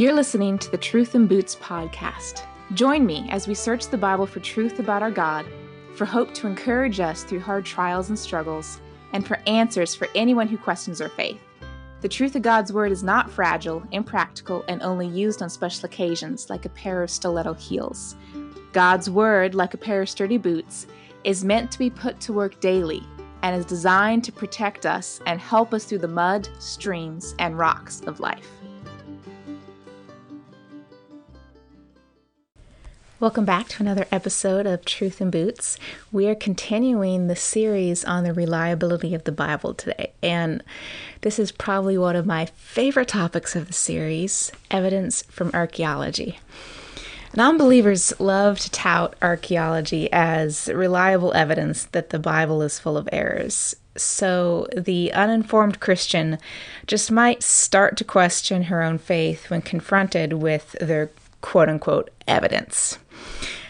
You're listening to the Truth in Boots podcast. Join me as we search the Bible for truth about our God, for hope to encourage us through hard trials and struggles, and for answers for anyone who questions our faith. The truth of God's Word is not fragile, impractical, and only used on special occasions like a pair of stiletto heels. God's Word, like a pair of sturdy boots, is meant to be put to work daily and is designed to protect us and help us through the mud, streams, and rocks of life. Welcome back to another episode of Truth in Boots. We are continuing the series on the reliability of the Bible today, and this is probably one of my favorite topics of the series evidence from archaeology. Non believers love to tout archaeology as reliable evidence that the Bible is full of errors. So the uninformed Christian just might start to question her own faith when confronted with their quote unquote evidence.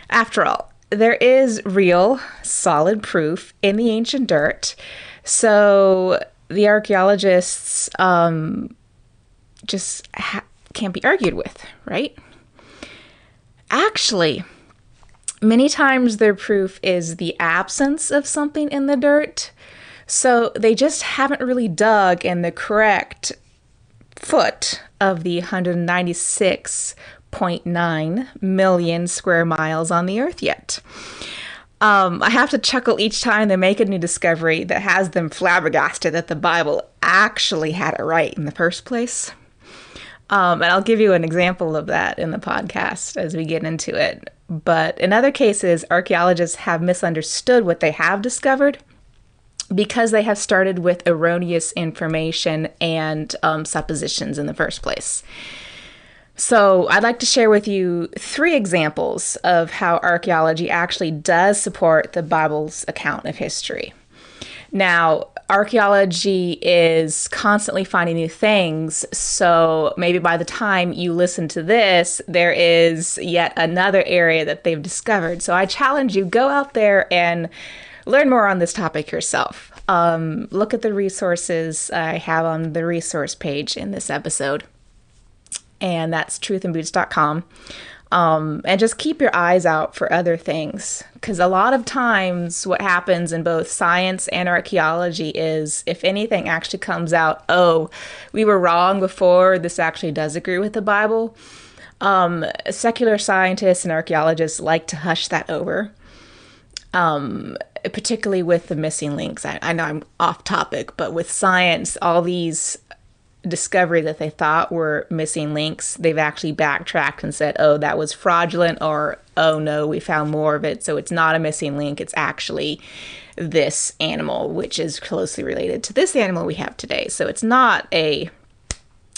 After all, there is real, solid proof in the ancient dirt. So the archaeologists um, just ha- can't be argued with, right? Actually, many times their proof is the absence of something in the dirt. So they just haven't really dug in the correct foot of the 196 0.9 million square miles on the Earth yet. Um, I have to chuckle each time they make a new discovery that has them flabbergasted that the Bible actually had it right in the first place. Um, and I'll give you an example of that in the podcast as we get into it. But in other cases, archaeologists have misunderstood what they have discovered because they have started with erroneous information and um, suppositions in the first place. So, I'd like to share with you three examples of how archaeology actually does support the Bible's account of history. Now, archaeology is constantly finding new things, so maybe by the time you listen to this, there is yet another area that they've discovered. So, I challenge you go out there and learn more on this topic yourself. Um, look at the resources I have on the resource page in this episode and that's truthinboots.com. Um, and just keep your eyes out for other things. Because a lot of times, what happens in both science and archaeology is if anything actually comes out, oh, we were wrong before, this actually does agree with the Bible. Um, secular scientists and archaeologists like to hush that over. Um, particularly with the missing links. I, I know I'm off topic, but with science, all these discovery that they thought were missing links, they've actually backtracked and said, oh, that was fraudulent, or oh no, we found more of it. So it's not a missing link, it's actually this animal, which is closely related to this animal we have today. So it's not a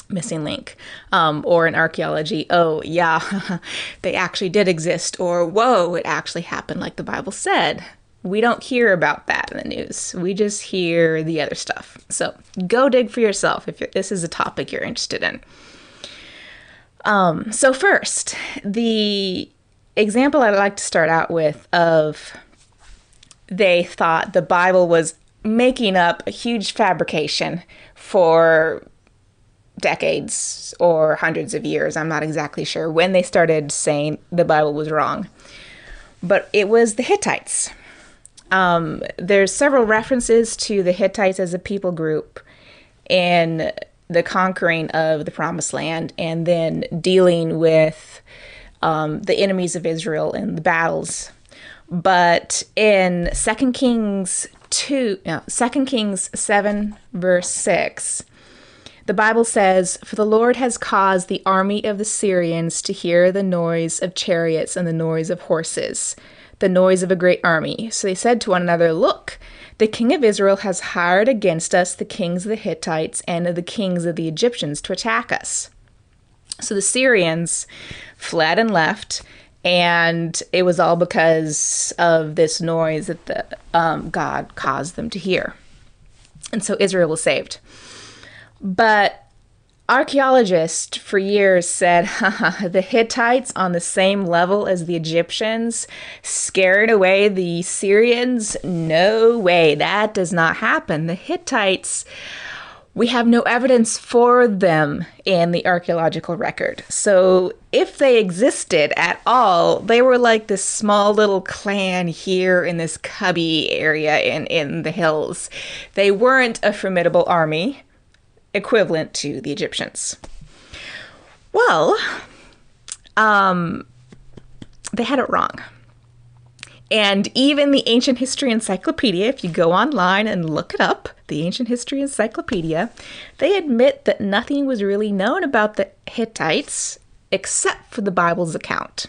missing link um, or in archaeology oh yeah they actually did exist or whoa it actually happened like the bible said we don't hear about that in the news. We just hear the other stuff. So go dig for yourself if this is a topic you're interested in. Um, so, first, the example I'd like to start out with of they thought the Bible was making up a huge fabrication for decades or hundreds of years. I'm not exactly sure when they started saying the Bible was wrong. But it was the Hittites um, there's several references to the Hittites as a people group in the conquering of the Promised Land and then dealing with um, the enemies of Israel in the battles. But in Second Kings 2, no, 2 Kings 7, verse 6, the Bible says, For the Lord has caused the army of the Syrians to hear the noise of chariots and the noise of horses the noise of a great army. So they said to one another, Look, the king of Israel has hired against us the kings of the Hittites and the kings of the Egyptians to attack us. So the Syrians fled and left, and it was all because of this noise that the, um, God caused them to hear. And so Israel was saved. But Archaeologists for years said the Hittites, on the same level as the Egyptians, scared away the Syrians. No way, that does not happen. The Hittites we have no evidence for them in the archaeological record. So, if they existed at all, they were like this small little clan here in this cubby area in, in the hills. They weren't a formidable army equivalent to the Egyptians. Well, um, they had it wrong. And even the Ancient History Encyclopedia, if you go online and look it up, the Ancient History Encyclopedia, they admit that nothing was really known about the Hittites except for the Bible's account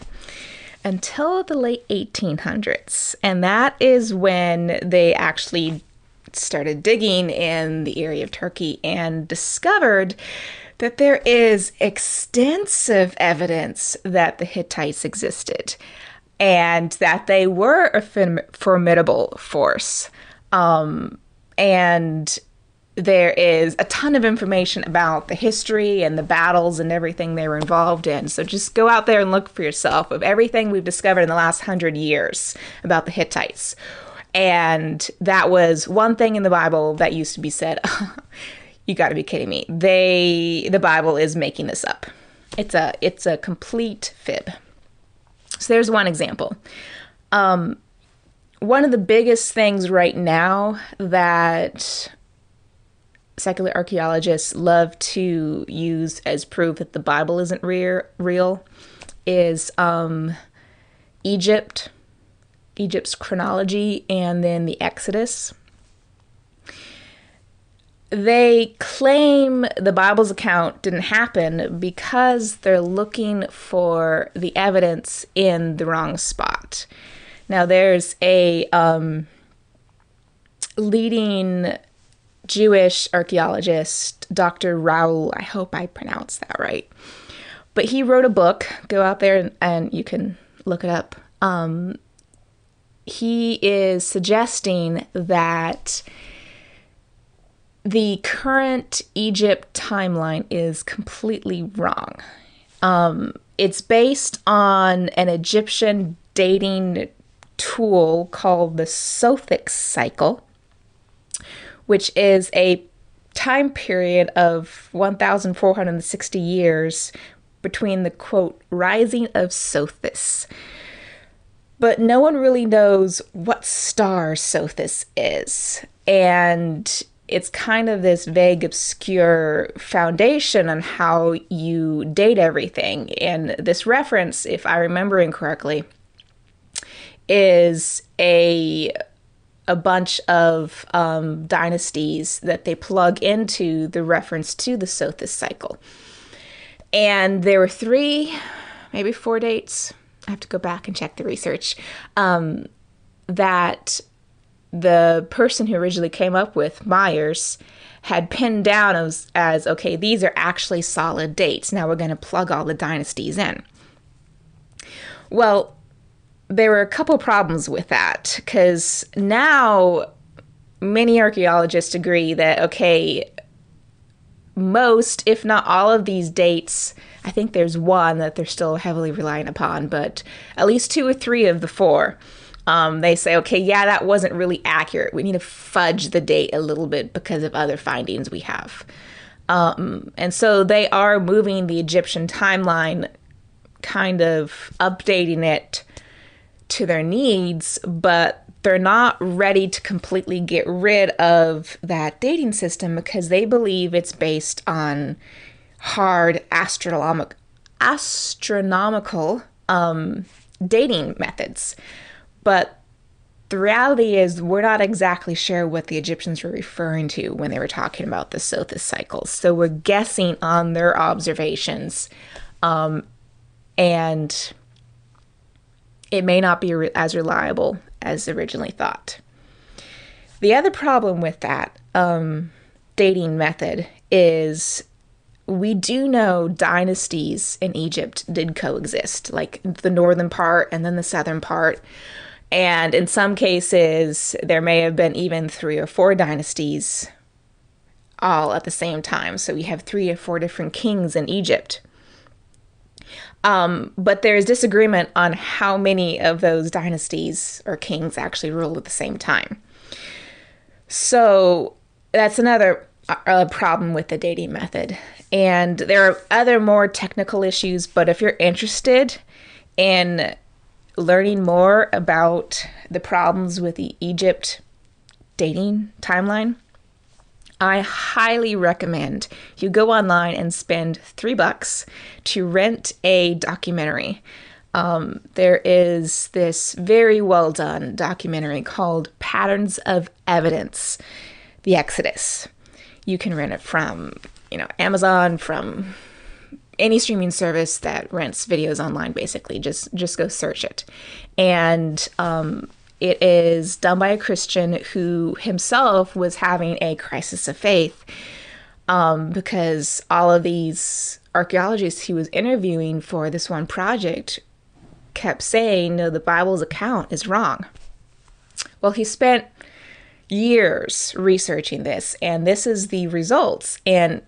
until the late 1800s. And that is when they actually started digging in the area of Turkey and discovered that there is extensive evidence that the Hittites existed and that they were a formidable force. Um, and there is a ton of information about the history and the battles and everything they were involved in. So just go out there and look for yourself of everything we've discovered in the last hundred years about the Hittites. And that was one thing in the Bible that used to be said. you got to be kidding me. They the Bible is making this up. It's a it's a complete fib. So there's one example. Um, one of the biggest things right now that secular archaeologists love to use as proof that the Bible isn't re- real is um, Egypt, Egypt's chronology, and then the Exodus. They claim the Bible's account didn't happen because they're looking for the evidence in the wrong spot. Now, there's a um, leading Jewish archaeologist, Dr. Raoul, I hope I pronounced that right. But he wrote a book. Go out there and, and you can look it up. Um, he is suggesting that the current Egypt timeline is completely wrong. Um, it's based on an Egyptian dating tool called the Sothic cycle, which is a time period of 1,460 years between the quote rising of Sothis. But no one really knows what star Sothis is. And it's kind of this vague, obscure foundation on how you date everything. And this reference, if I remember incorrectly, is a a bunch of um, dynasties that they plug into the reference to the Sothis cycle. And there were three, maybe four dates. I have to go back and check the research. Um, that the person who originally came up with Myers had pinned down as, as okay, these are actually solid dates. Now we're going to plug all the dynasties in. Well, there were a couple problems with that because now many archaeologists agree that, okay, most, if not all of these dates, I think there's one that they're still heavily relying upon, but at least two or three of the four um, they say, okay, yeah, that wasn't really accurate. We need to fudge the date a little bit because of other findings we have. Um, and so they are moving the Egyptian timeline, kind of updating it to their needs, but they're not ready to completely get rid of that dating system because they believe it's based on hard astronomic, astronomical um, dating methods. But the reality is, we're not exactly sure what the Egyptians were referring to when they were talking about the Sothis cycles. So we're guessing on their observations. Um, and it may not be re- as reliable as originally thought. The other problem with that um, dating method is we do know dynasties in Egypt did coexist, like the northern part and then the southern part. And in some cases, there may have been even three or four dynasties all at the same time. So we have three or four different kings in Egypt. Um, but there's disagreement on how many of those dynasties or kings actually ruled at the same time. So that's another a problem with the dating method. And there are other more technical issues, but if you're interested in learning more about the problems with the Egypt dating timeline, I highly recommend you go online and spend three bucks to rent a documentary. Um, there is this very well done documentary called Patterns of Evidence The Exodus. You can rent it from, you know, Amazon, from any streaming service that rents videos online basically just just go search it and um, it is done by a Christian who himself was having a crisis of faith um, because all of these archaeologists he was interviewing for this one project kept saying, no, the Bible's account is wrong. Well, he spent years researching this, and this is the results. And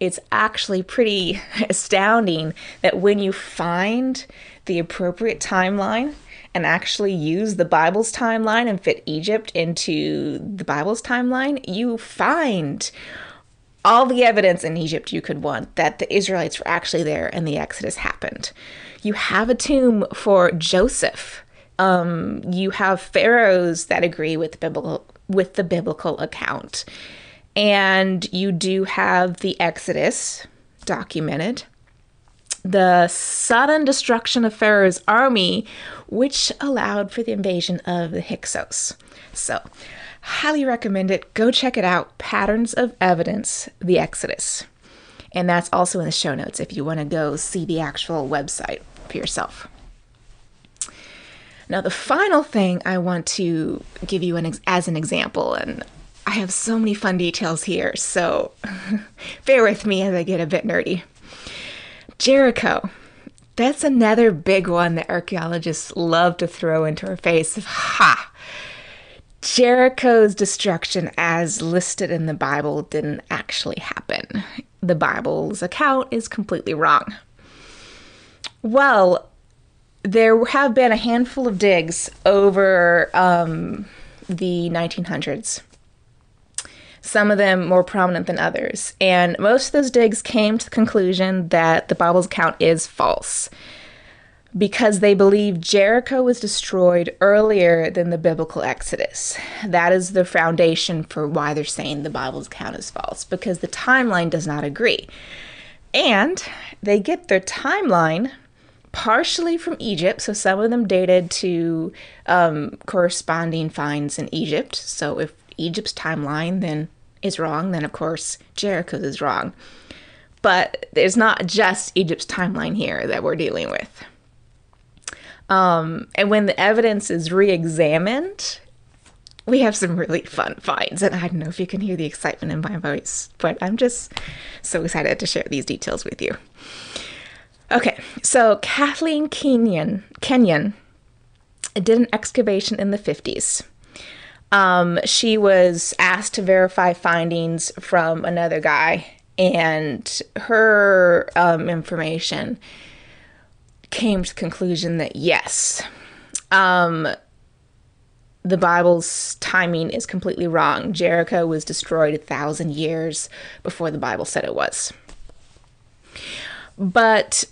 it's actually pretty astounding that when you find the appropriate timeline and actually use the Bible's timeline and fit Egypt into the Bible's timeline, you find all the evidence in Egypt you could want that the Israelites were actually there and the Exodus happened. You have a tomb for Joseph. Um, you have pharaohs that agree with biblical with the biblical account, and you do have the Exodus documented the sudden destruction of Pharaoh's army, which allowed for the invasion of the Hyksos. So, highly recommend it. Go check it out. Patterns of Evidence, the Exodus. And that's also in the show notes if you want to go see the actual website for yourself. Now, the final thing I want to give you an ex- as an example, and I have so many fun details here, so bear with me as I get a bit nerdy. Jericho. That's another big one that archaeologists love to throw into our face. Ha! Jericho's destruction, as listed in the Bible, didn't actually happen. The Bible's account is completely wrong. Well, there have been a handful of digs over um, the 1900s some of them more prominent than others. And most of those digs came to the conclusion that the Bible's account is false because they believe Jericho was destroyed earlier than the biblical Exodus. That is the foundation for why they're saying the Bible's account is false because the timeline does not agree. And they get their timeline partially from Egypt, so some of them dated to um, corresponding finds in Egypt. So if Egypt's timeline, then is wrong, then of course Jericho is wrong. But there's not just Egypt's timeline here that we're dealing with. Um, and when the evidence is re examined, we have some really fun finds. And I don't know if you can hear the excitement in my voice, but I'm just so excited to share these details with you. Okay, so Kathleen Kenyon, Kenyon did an excavation in the 50s um, she was asked to verify findings from another guy, and her um, information came to the conclusion that yes, um, the Bible's timing is completely wrong. Jericho was destroyed a thousand years before the Bible said it was. But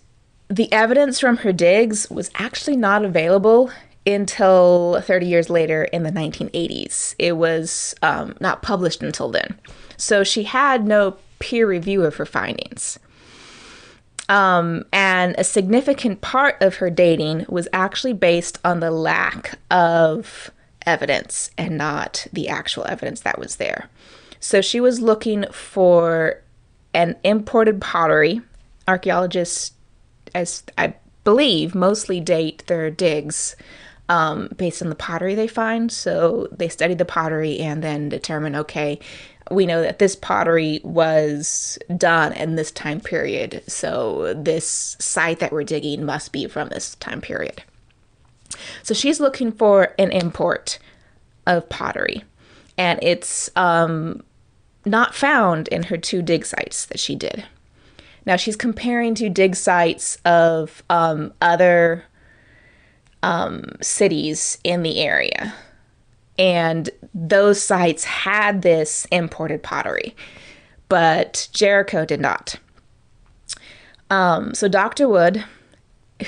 the evidence from her digs was actually not available until 30 years later in the 1980s. It was um, not published until then. So she had no peer review of her findings. Um, and a significant part of her dating was actually based on the lack of evidence and not the actual evidence that was there. So she was looking for an imported pottery. Archaeologists, as I believe, mostly date their digs um, based on the pottery they find. So they study the pottery and then determine okay, we know that this pottery was done in this time period. So this site that we're digging must be from this time period. So she's looking for an import of pottery, and it's um, not found in her two dig sites that she did. Now she's comparing to dig sites of um, other um, cities in the area. And those sites had this imported pottery, but Jericho did not. Um, so Dr. Wood,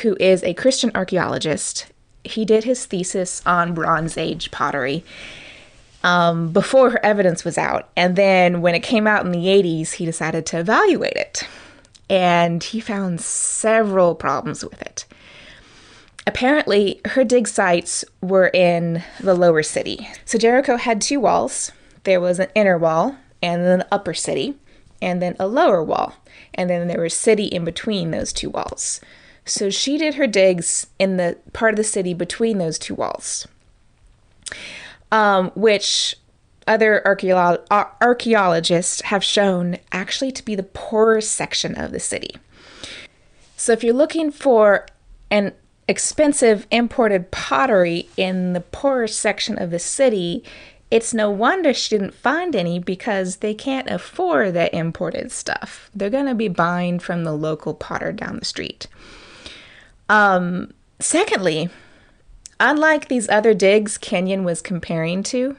who is a Christian archaeologist, he did his thesis on Bronze Age pottery um, before her evidence was out. And then when it came out in the 80s, he decided to evaluate it. And he found several problems with it. Apparently, her dig sites were in the lower city. So Jericho had two walls there was an inner wall and then an upper city, and then a lower wall. And then there was city in between those two walls. So she did her digs in the part of the city between those two walls, um, which other archaeologists have shown actually to be the poorest section of the city. So if you're looking for an expensive imported pottery in the poorest section of the city, it's no wonder she didn't find any because they can't afford that imported stuff. They're going to be buying from the local potter down the street. Um, secondly, unlike these other digs Kenyon was comparing to,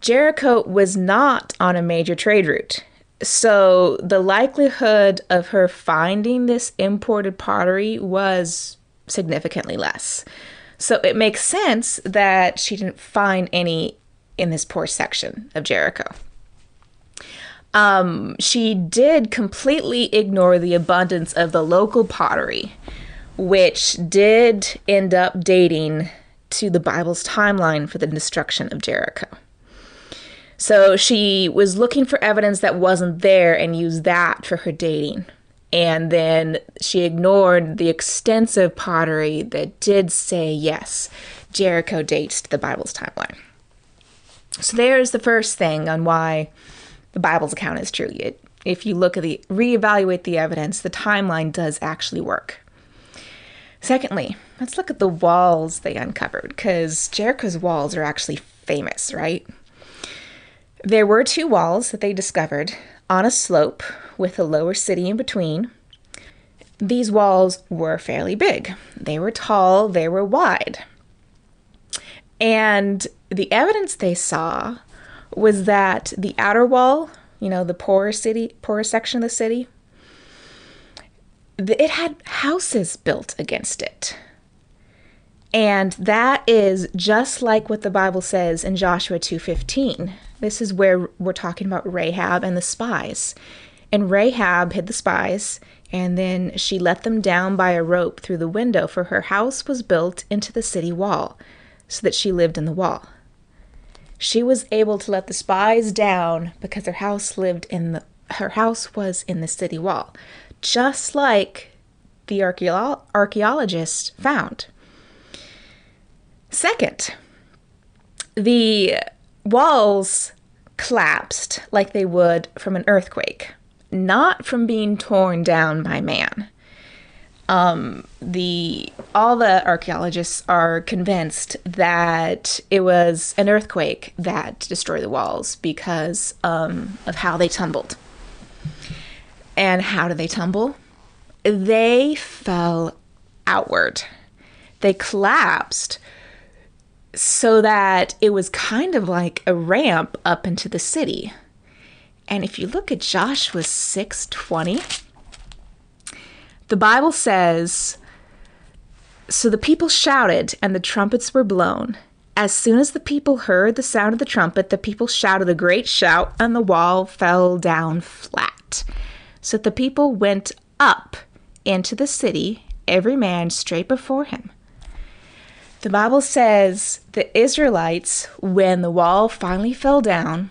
Jericho was not on a major trade route. So the likelihood of her finding this imported pottery was significantly less. So it makes sense that she didn't find any in this poor section of Jericho. Um, she did completely ignore the abundance of the local pottery which did end up dating to the Bible's timeline for the destruction of Jericho. So she was looking for evidence that wasn't there and used that for her dating. And then she ignored the extensive pottery that did say, yes, Jericho dates to the Bible's timeline. So there's the first thing on why the Bible's account is true. It, if you look at the reevaluate the evidence, the timeline does actually work. Secondly, let's look at the walls they uncovered, because Jericho's walls are actually famous, right? There were two walls that they discovered on a slope with a lower city in between. These walls were fairly big. They were tall, they were wide. And the evidence they saw was that the outer wall, you know, the poorer city, poorer section of the city, it had houses built against it. And that is just like what the Bible says in Joshua 2:15. This is where we're talking about Rahab and the spies. And Rahab hid the spies, and then she let them down by a rope through the window, for her house was built into the city wall, so that she lived in the wall. She was able to let the spies down because her house lived in the her house was in the city wall just like the archaeologists found. Second, the walls collapsed like they would from an earthquake, not from being torn down by man. Um, the all the archaeologists are convinced that it was an earthquake that destroyed the walls because um, of how they tumbled. And how do they tumble? They fell outward. They collapsed so that it was kind of like a ramp up into the city. And if you look at Joshua 6:20, the Bible says, "So the people shouted and the trumpets were blown. As soon as the people heard the sound of the trumpet, the people shouted a great shout and the wall fell down flat." So the people went up into the city, every man straight before him. The Bible says the Israelites, when the wall finally fell down,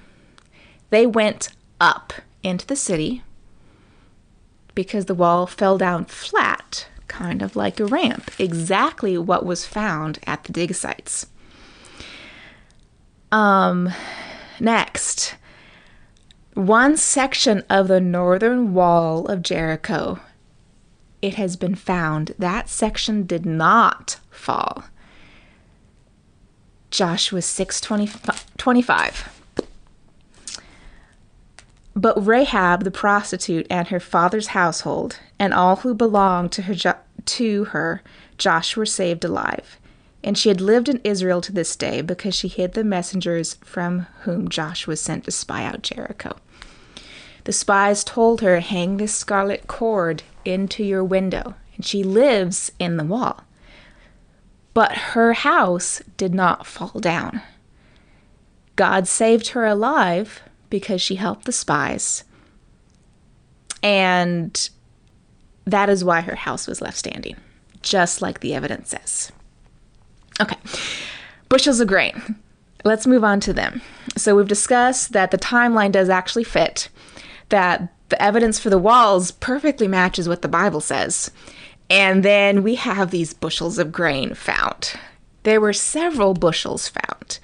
they went up into the city because the wall fell down flat, kind of like a ramp, exactly what was found at the dig sites. Um, next, one section of the northern wall of Jericho, it has been found that section did not fall. Joshua 6 25. But Rahab the prostitute and her father's household and all who belonged to her, to her Joshua saved alive. And she had lived in Israel to this day because she hid the messengers from whom Joshua sent to spy out Jericho. The spies told her, Hang this scarlet cord into your window, and she lives in the wall. But her house did not fall down. God saved her alive because she helped the spies. And that is why her house was left standing, just like the evidence says. Okay, bushels of grain. Let's move on to them. So we've discussed that the timeline does actually fit, that the evidence for the walls perfectly matches what the Bible says. And then we have these bushels of grain found. There were several bushels found.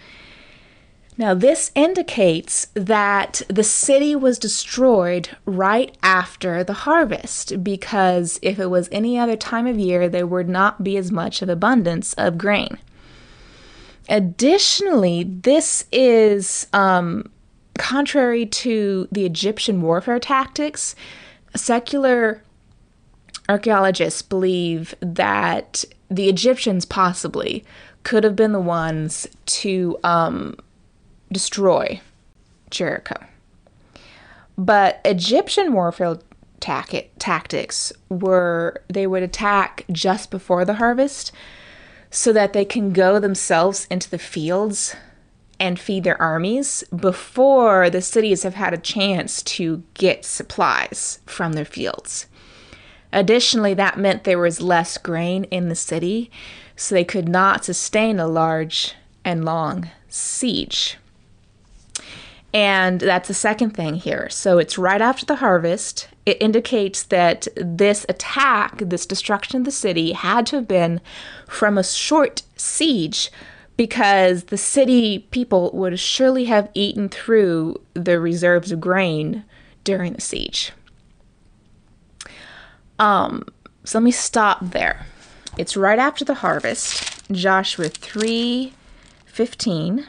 Now, this indicates that the city was destroyed right after the harvest because if it was any other time of year, there would not be as much of abundance of grain. Additionally, this is um, contrary to the Egyptian warfare tactics. Secular archaeologists believe that the Egyptians possibly could have been the ones to um, destroy Jericho. But Egyptian warfare tactics were they would attack just before the harvest so that they can go themselves into the fields and feed their armies before the cities have had a chance to get supplies from their fields. Additionally, that meant there was less grain in the city, so they could not sustain a large and long siege. And that's the second thing here. So it's right after the harvest. It indicates that this attack, this destruction of the city, had to have been from a short siege because the city people would surely have eaten through the reserves of grain during the siege. Um, so let me stop there. It's right after the harvest, Joshua 3 15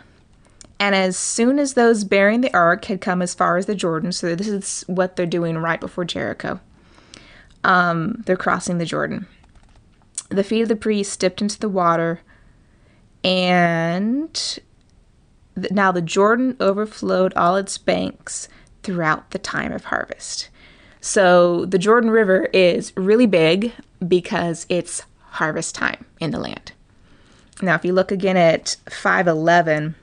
and as soon as those bearing the ark had come as far as the Jordan, so this is what they're doing right before Jericho, um, they're crossing the Jordan. The feet of the priests dipped into the water, and now the Jordan overflowed all its banks throughout the time of harvest. So the Jordan River is really big because it's harvest time in the land. Now, if you look again at 511,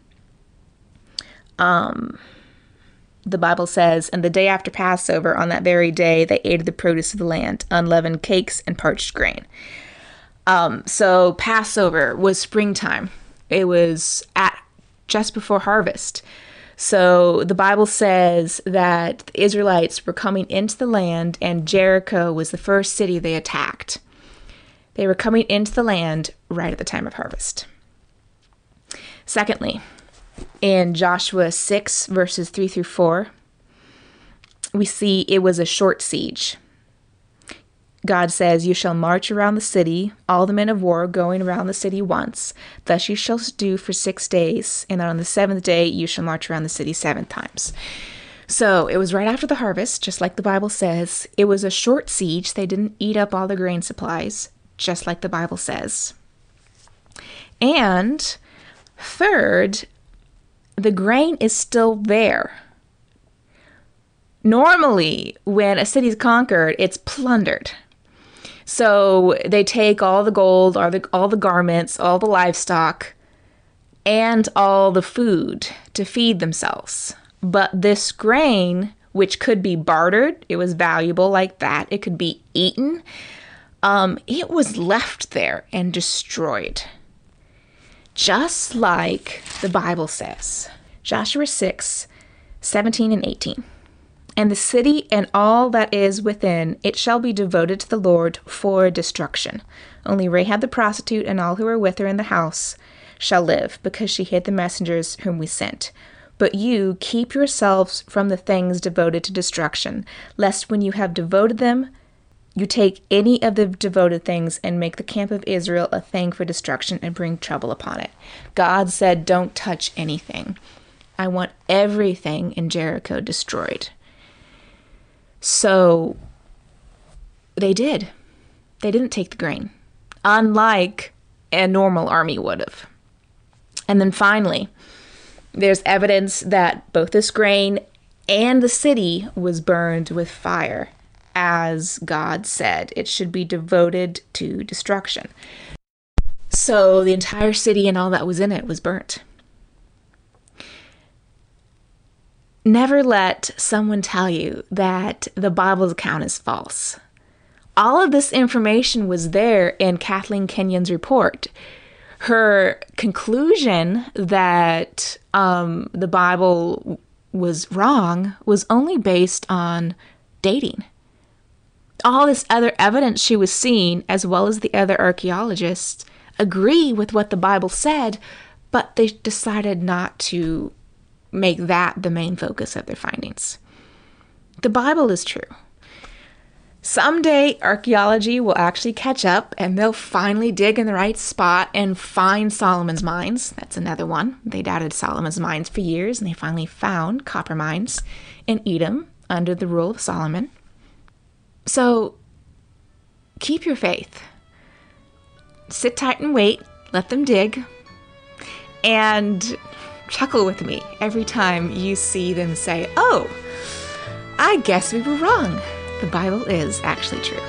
um, the Bible says, and the day after Passover, on that very day, they ate the produce of the land, unleavened cakes and parched grain. Um, so Passover was springtime. It was at just before harvest. So the Bible says that the Israelites were coming into the land, and Jericho was the first city they attacked. They were coming into the land right at the time of harvest. Secondly, in Joshua 6, verses 3 through 4, we see it was a short siege. God says, You shall march around the city, all the men of war going around the city once. Thus you shall do for six days, and on the seventh day you shall march around the city seven times. So it was right after the harvest, just like the Bible says. It was a short siege. They didn't eat up all the grain supplies, just like the Bible says. And third, the grain is still there. Normally, when a city is conquered, it's plundered. So they take all the gold, all the, all the garments, all the livestock, and all the food to feed themselves. But this grain, which could be bartered, it was valuable like that, it could be eaten, um, it was left there and destroyed just like the Bible says. Joshua 6 17 and 18. And the city and all that is within, it shall be devoted to the Lord for destruction. Only Rahab the prostitute and all who are with her in the house shall live, because she hid the messengers whom we sent. But you keep yourselves from the things devoted to destruction, lest when you have devoted them, you take any of the devoted things and make the camp of Israel a thing for destruction and bring trouble upon it. God said, Don't touch anything. I want everything in Jericho destroyed. So they did. They didn't take the grain. Unlike a normal army would have. And then finally, there's evidence that both this grain and the city was burned with fire, as God said it should be devoted to destruction. So the entire city and all that was in it was burnt. Never let someone tell you that the Bible's account is false. All of this information was there in Kathleen Kenyon's report. Her conclusion that um, the Bible was wrong was only based on dating. All this other evidence she was seeing, as well as the other archaeologists, agree with what the Bible said, but they decided not to make that the main focus of their findings. The Bible is true. Someday, archaeology will actually catch up and they'll finally dig in the right spot and find Solomon's mines. That's another one. They doubted Solomon's mines for years and they finally found copper mines in Edom under the rule of Solomon. So, keep your faith. Sit tight and wait, let them dig, and chuckle with me every time you see them say, Oh, I guess we were wrong. The Bible is actually true.